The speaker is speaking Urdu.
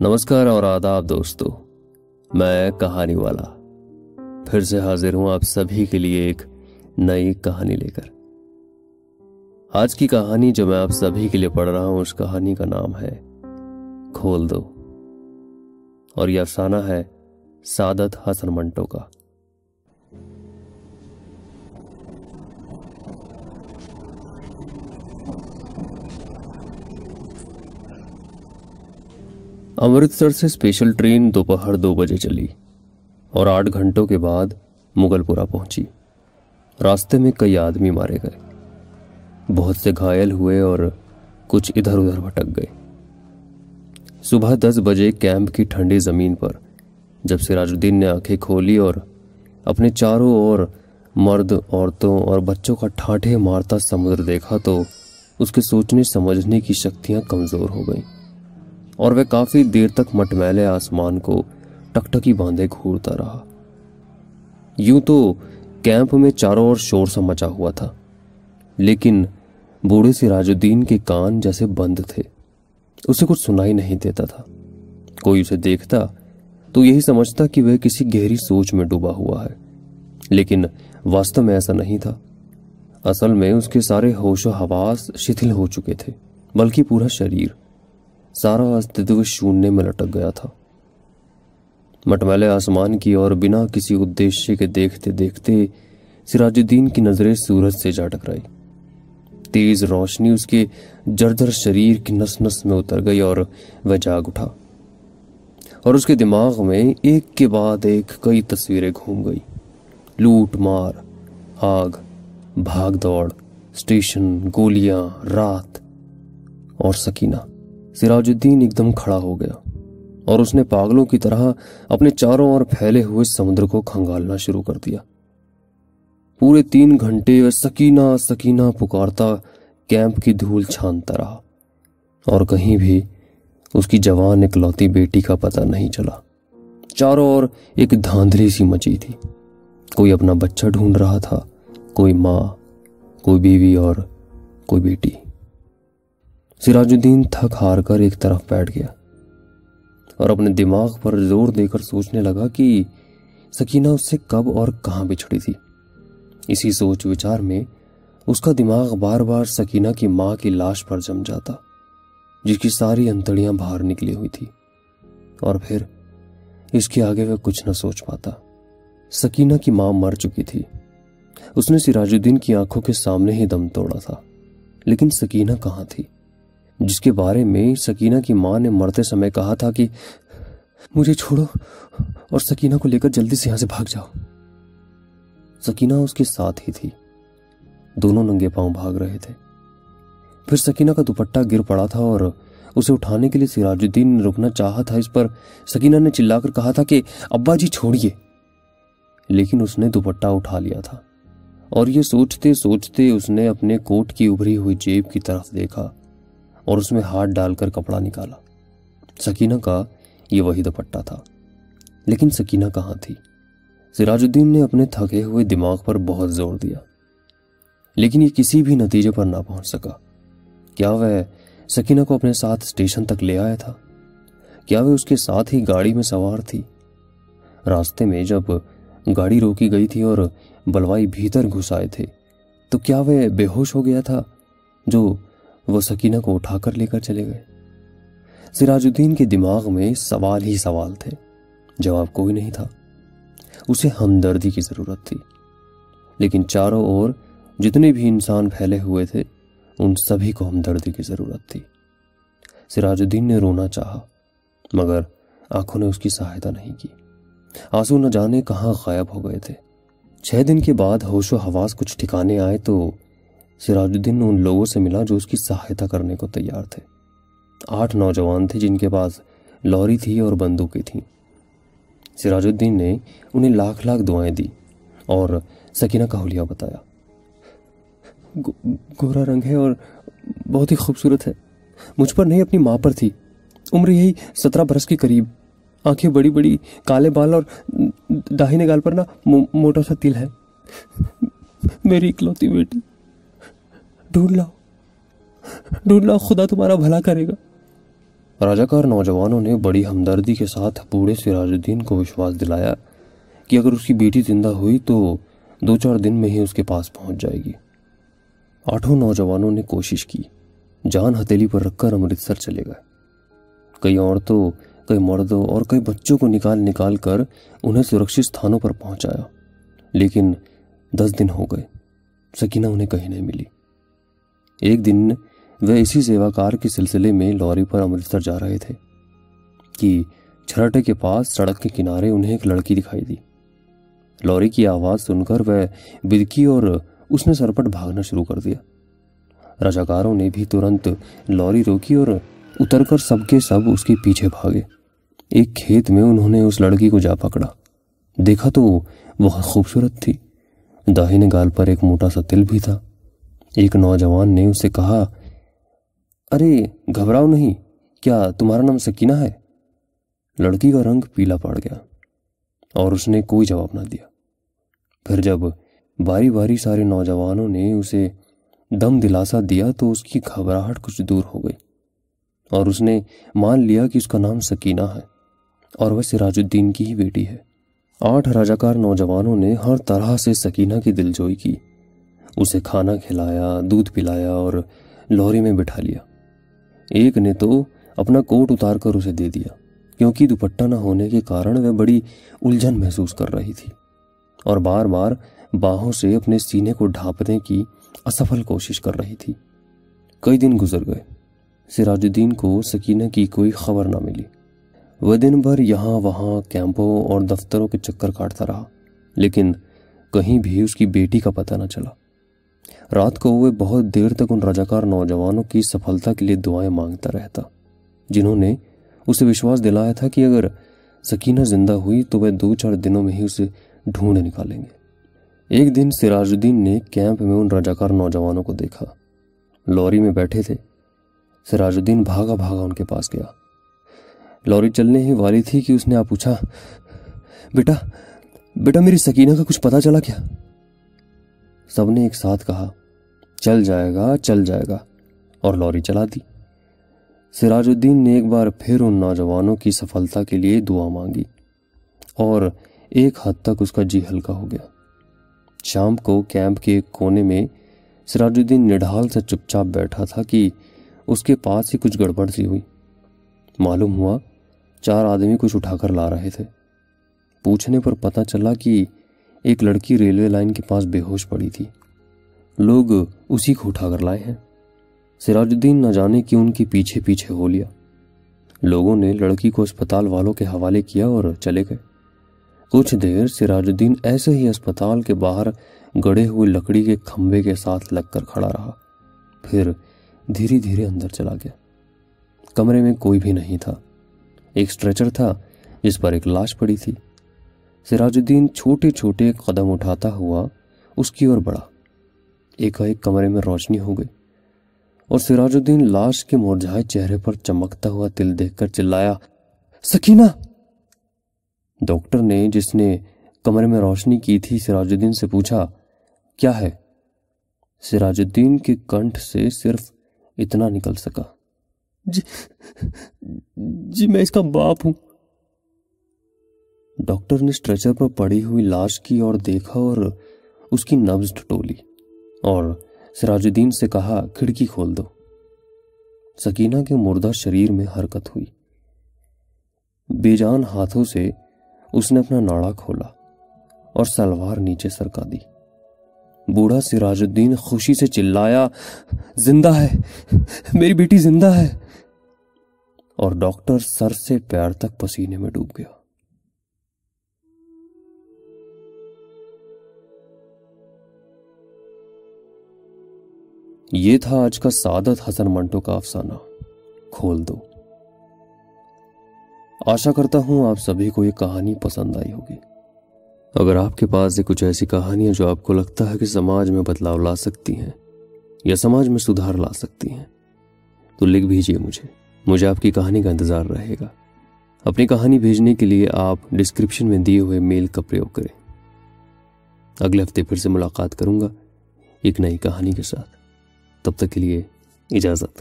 نمسکار اور آداب دوستو، میں کہانی والا پھر سے حاضر ہوں آپ سبھی کے لیے ایک نئی کہانی لے کر۔ آج کی کہانی جو میں آپ سبھی کے لیے پڑھ رہا ہوں، اس کہانی کا نام ہے کھول دو اور یہ افسانہ ہے سعادت حسن منٹو کا۔ امرتسر سے اسپیشل ٹرین دوپہر دو بجے چلی اور آٹھ گھنٹوں کے بعد مغل پورہ پہنچی۔ راستے میں کئی آدمی مارے گئے۔ بہت سے گھائل ہوئے اور کچھ ادھر ادھر بھٹک گئے۔ صبح دس بجے کیمپ کی ٹھنڈی زمین پر جب سراج الدین نے آنکھیں کھولی اور اپنے چاروں اور مرد، عورتوں اور بچوں کا ٹھاٹھے مارتا سمندر دیکھا تو اس کے سوچنے، سمجھنے کی شکتیاں کمزور ہو گئیں۔ اور وہ کافی دیر تک مٹمیلے آسمان کو ٹکٹکی باندھے گھورتا رہا۔ یوں تو کیمپ میں چاروں اور شور سا مچا ہوا تھا، لیکن بوڑھے سراج الدین کے کان جیسے بند تھے۔ اسے کچھ سنائی نہیں دیتا تھا۔ کوئی اسے دیکھتا تو یہی سمجھتا کہ وہ کسی گہری سوچ میں ڈوبا ہوا ہے۔ لیکن واسطہ میں ایسا نہیں تھا۔ اصل میں اس کے سارے ہوش و حواس شتھل ہو چکے تھے، بلکہ پورا شریر۔ سارا استدو شوننے میں لٹک گیا تھا۔ مٹمیلے آسمان کی اور بنا کسی ادیشے کے دیکھتے دیکھتے سراج الدین کی نظریں سورج سے جاٹک رہی تیز روشنی اس کے جردر شریر کی نس نس میں اتر گئی اور وہ جاگ اٹھا۔ اور اس کے دماغ میں ایک کے بعد ایک کئی تصویریں گھوم گئی۔ لوٹ مار، آگ، بھاگ دوڑ اسٹیشن گولیاں، رات اور سکینہ۔ سراج الدین ایک دم کھڑا ہو گیا اور اس نے پاگلوں کی طرح اپنے چاروں اور پھیلے ہوئے سمندر کو کھنگالنا شروع کر دیا۔ پورے تین گھنٹے سکینہ سکینہ پکارتا کیمپ کی دھول چھانتا رہا اور کہیں بھی اس کی جوان اکلوتی بیٹی کا پتہ نہیں چلا۔ چاروں اور ایک دھاندلی سی مچی تھی۔ کوئی اپنا بچہ ڈھونڈ رہا تھا، کوئی ماں، کوئی بیوی اور کوئی بیٹی۔ سراج الدین تھک ہار کر ایک طرف بیٹھ گیا اور اپنے دماغ پر زور دے کر سوچنے لگا کہ سکینہ اس سے کب اور کہاں بچھڑی تھی۔ اسی سوچ وچار میں اس کا دماغ بار بار سکینہ کی ماں کی لاش پر جم جاتا، جس کی ساری انتڑیاں باہر نکلی ہوئی تھی۔ اور پھر اس کے آگے وہ کچھ نہ سوچ پاتا۔ سکینہ کی ماں مر چکی تھی۔ اس نے سراج الدین کی آنکھوں کے سامنے ہی دم توڑا تھا، لیکن سکینہ کہاں تھی؟ جس کے بارے میں سکینہ کی ماں نے مرتے سمے کہا تھا کہ مجھے چھوڑو اور سکینہ کو لے کر جلدی سے یہاں سے بھاگ جاؤ۔ سکینہ اس کے ساتھ ہی تھی۔ دونوں ننگے پاؤں بھاگ رہے تھے۔ پھر سکینہ کا دوپٹہ گر پڑا تھا اور اسے اٹھانے کے لیے سراج الدین نے رکنا چاہا تھا۔ اس پر سکینہ نے چلا کر کہا تھا کہ ابا جی چھوڑیے۔ لیکن اس نے دوپٹہ اٹھا لیا تھا اور یہ سوچتے سوچتے اس نے اپنے کوٹ کی ابری ہوئی جیب کی طرف دیکھا۔ اور اس میں ہاتھ ڈال کر کپڑا نکالا۔ سکینہ کا یہ وہی دوپٹہ تھا۔ لیکن سکینہ کہاں تھی؟ سراج الدین نے اپنے تھکے ہوئے دماغ پر بہت زور دیا۔ لیکن یہ کسی بھی نتیجے پر نہ پہنچ سکا۔ کیا وہ سکینہ کو اپنے ساتھ اسٹیشن تک لے آیا تھا؟ کیا وہ اس کے ساتھ ہی گاڑی میں سوار تھی؟ راستے میں جب گاڑی روکی گئی تھی اور بلوائی بھیتر گھسائے تھے، تو کیا وہ بے ہوش ہو گیا تھا جو وہ سکینہ کو اٹھا کر لے کر چلے گئے۔ سراج الدین کے دماغ میں سوال ہی سوال تھے، جواب کوئی نہیں تھا۔ اسے ہمدردی کی ضرورت تھی۔ لیکن چاروں اور جتنے بھی انسان پھیلے ہوئے تھے، ان سبھی کو ہمدردی کی ضرورت تھی۔ سراج الدین نے رونا چاہا، مگر آنکھوں نے اس کی سہایتا نہیں کی۔ آنسو نہ جانے کہاں غائب ہو گئے تھے۔ چھ دن کے بعد ہوش و حواس کچھ ٹھکانے آئے تو سراج الدین ان لوگوں سے ملا جو اس کی سہایتا کرنے کو تیار تھے۔ آٹھ نوجوان تھے جن کے پاس لوری تھی اور بندوقیں تھیں۔ سراج الدین نے انہیں لاکھ لاکھ دعائیں دی اور سکینہ کا حلیہ بتایا۔ گورا رنگ ہے اور بہت ہی خوبصورت ہے۔ مجھ پر نہیں، اپنی ماں پر تھی۔ عمر یہی سترہ برس کے قریب۔ آنکھیں بڑی بڑی، کالے بال اور داہی نگال پر نا موٹا سا تل ہے۔ میری اکلوتی بیٹی۔ ڈھونڈ لاؤ۔ ڈھونڈ لاؤ، خدا تمہارا بھلا کرے گا۔ راجہ کار نوجوانوں نے بڑی ہمدردی کے ساتھ بوڑھے سراج الدین کو وشواس دلایا کہ اگر اس کی بیٹی زندہ ہوئی تو دو چار دن میں ہی اس کے پاس پہنچ جائے گی۔ آٹھوں نوجوانوں نے کوشش کی۔ جان ہتیلی پر رکھ کر امرتسر چلے گئے۔ کئی عورتوں، کئی مردوں اور کئی بچوں کو نکال نکال کر انہیں سرکشت ستھانوں پر پہنچایا، لیکن دس دن ہو گئے۔ سکینہ انہیں کہیں نہیں ملی۔ ایک دن وہ اسی سیوا کار کے سلسلے میں لوری پر امرتسر جا رہے تھے کہ چھرٹے کے پاس سڑک کے کنارے انہیں ایک لڑکی دکھائی دی۔ لوری کی آواز سن کر وہ بدکی اور اس نے سرپٹ بھاگنا شروع کر دیا۔ رجاکاروں نے بھی ترنت لوری روکی اور اتر کر سب کے سب اس کے پیچھے بھاگے۔ ایک کھیت میں انہوں نے اس لڑکی کو جا پکڑا۔ دیکھا تو بہت خوبصورت تھی۔ داہنے گال پر ایک موٹا سا تل بھی تھا۔ ایک نوجوان نے اسے کہا، ارے، گھبراؤ نہیں، کیا تمہارا نام سکینہ ہے؟ لڑکی کا رنگ پیلا پڑ گیا اور اس نے کوئی جواب نہ دیا۔ پھر جب باری باری سارے نوجوانوں نے اسے دم دلاسا دیا تو اس کی گھبراہٹ کچھ دور ہو گئی اور اس نے مان لیا کہ اس کا نام سکینہ ہے اور وہ سراج الدین کی ہی بیٹی ہے۔ آٹھ راجاکار نوجوانوں نے ہر طرح سے سکینہ کی دل جوئی کی۔ اسے کھانا کھلایا، دودھ پلایا اور لوری میں بٹھا لیا۔ ایک نے تو اپنا کوٹ اتار کر اسے دے دیا، کیونکہ دوپٹہ نہ ہونے کے کارن وہ بڑی الجھن محسوس کر رہی تھی۔ اور بار بار باہوں سے اپنے سینے کو ڈھانپنے کی اسفل کوشش کر رہی تھی۔ کئی دن گزر گئے۔ سراج الدین کو سکینہ کی کوئی خبر نہ ملی۔ وہ دن بھر یہاں وہاں کیمپوں اور دفتروں کے چکر کاٹتا رہا، لیکن کہیں بھی اس کی بیٹی کا پتہ نہ چلا۔ رات کو وہ بہت دیر تک ان رجاکار نوجوانوں کی سفلتا کے لیے دعائیں مانگتا رہتا، جنہوں نے اسے وشواس دلایا تھا کہ اگر سکینہ زندہ ہوئی تو وہ دو چار دنوں میں ہی اسے ڈھونڈ نکالیں گے۔ ایک دن سراج الدین نے کیمپ میں ان رجاکار نوجوانوں کو دیکھا۔ لوری میں بیٹھے تھے۔ سراج الدین بھاگا بھاگا ان کے پاس گیا۔ لوری چلنے ہی والی تھی کہ اس نے آپ پوچھا، بیٹا بیٹا، میری سکینہ کا کچھ پتا چلا کیا؟ سب نے ایک ساتھ کہا، چل جائے گا، چل جائے گا، اور لوری چلا دی۔ سراج الدین نے ایک بار پھر ان نوجوانوں کی سفلتا کے لیے دعا مانگی، اور ایک حد تک اس کا جی ہلکا ہو گیا۔ شام کو کیمپ کے کونے میں سراج الدین نڈھال سے چپ چاپ بیٹھا تھا کہ اس کے پاس ہی کچھ گڑبڑ سی ہوئی۔ معلوم ہوا، چار آدمی کچھ اٹھا کر لا رہے تھے۔ پوچھنے پر پتہ چلا کہ ایک لڑکی ریلوے لائن کے پاس بے ہوش پڑی تھی۔ لوگ اسی کو اٹھا کر لائے ہیں۔ سراج الدین نہ جانے کی ان کے پیچھے پیچھے ہو لیا۔ لوگوں نے لڑکی کو اسپتال والوں کے حوالے کیا اور چلے گئے۔ کچھ دیر سراج الدین ایسے ہی اسپتال کے باہر گڑے ہوئے لکڑی کے کھمبے کے ساتھ لگ کر کھڑا رہا۔ پھر دھیرے دھیرے اندر چلا گیا۔ کمرے میں کوئی بھی نہیں تھا۔ ایک سٹریچر تھا جس پر ایک لاش پڑی تھی۔ سراج الدین چھوٹے چھوٹے قدم اٹھاتا ہوا اس کی اور بڑھا۔ ایک ایک کمرے میں روشنی ہو گئی اور سراج الدین لاش کے مورجھائے چہرے پر چمکتا ہوا تل دیکھ کر چلایا، سکینہ! ڈاکٹر نے جس نے کمرے میں روشنی کی تھی سراج الدین سے پوچھا، کیا ہے؟ سراج الدین کے کنٹھ سے صرف اتنا نکل سکا۔ جی جی میں اس کا باپ ہوں۔ ڈاکٹر نے اسٹریچر پر پڑی ہوئی لاش کی اور دیکھا اور اس کی نبز ٹٹولی اور سراج الدین سے کہا، کھڑکی کھول دو. سکینہ کے مردہ شریر میں حرکت ہوئی۔ بے جان ہاتھوں سے اس نے اپنا ناڑا کھولا اور سلوار نیچے سرکا دی۔ بوڑھا سراج الدین خوشی سے چلایا، زندہ ہے، میری بیٹی زندہ ہے! اور ڈاکٹر سر سے پیر تک پسینے میں ڈوب گیا۔ یہ تھا آج کا سعادت حسن منٹو کا افسانہ۔ کھول دو۔ آشا کرتا ہوں آپ سبھی کو یہ کہانی پسند آئی ہوگی۔ اگر آپ کے پاس یہ کچھ ایسی کہانیاں جو آپ کو لگتا ہے کہ سماج میں بدلاؤ لا سکتی ہیں یا سماج میں سدھار لا سکتی ہیں، تو لکھ بھیجیے مجھے۔ مجھے آپ کی کہانی کا انتظار رہے گا۔ اپنی کہانی بھیجنے کے لیے آپ ڈسکرپشن میں دیے ہوئے میل کا پریوگ کریں۔ اگلے ہفتے پھر سے ملاقات کروں گا ایک نئی کہانی کے ساتھ۔ تب تک کے لیے اجازت۔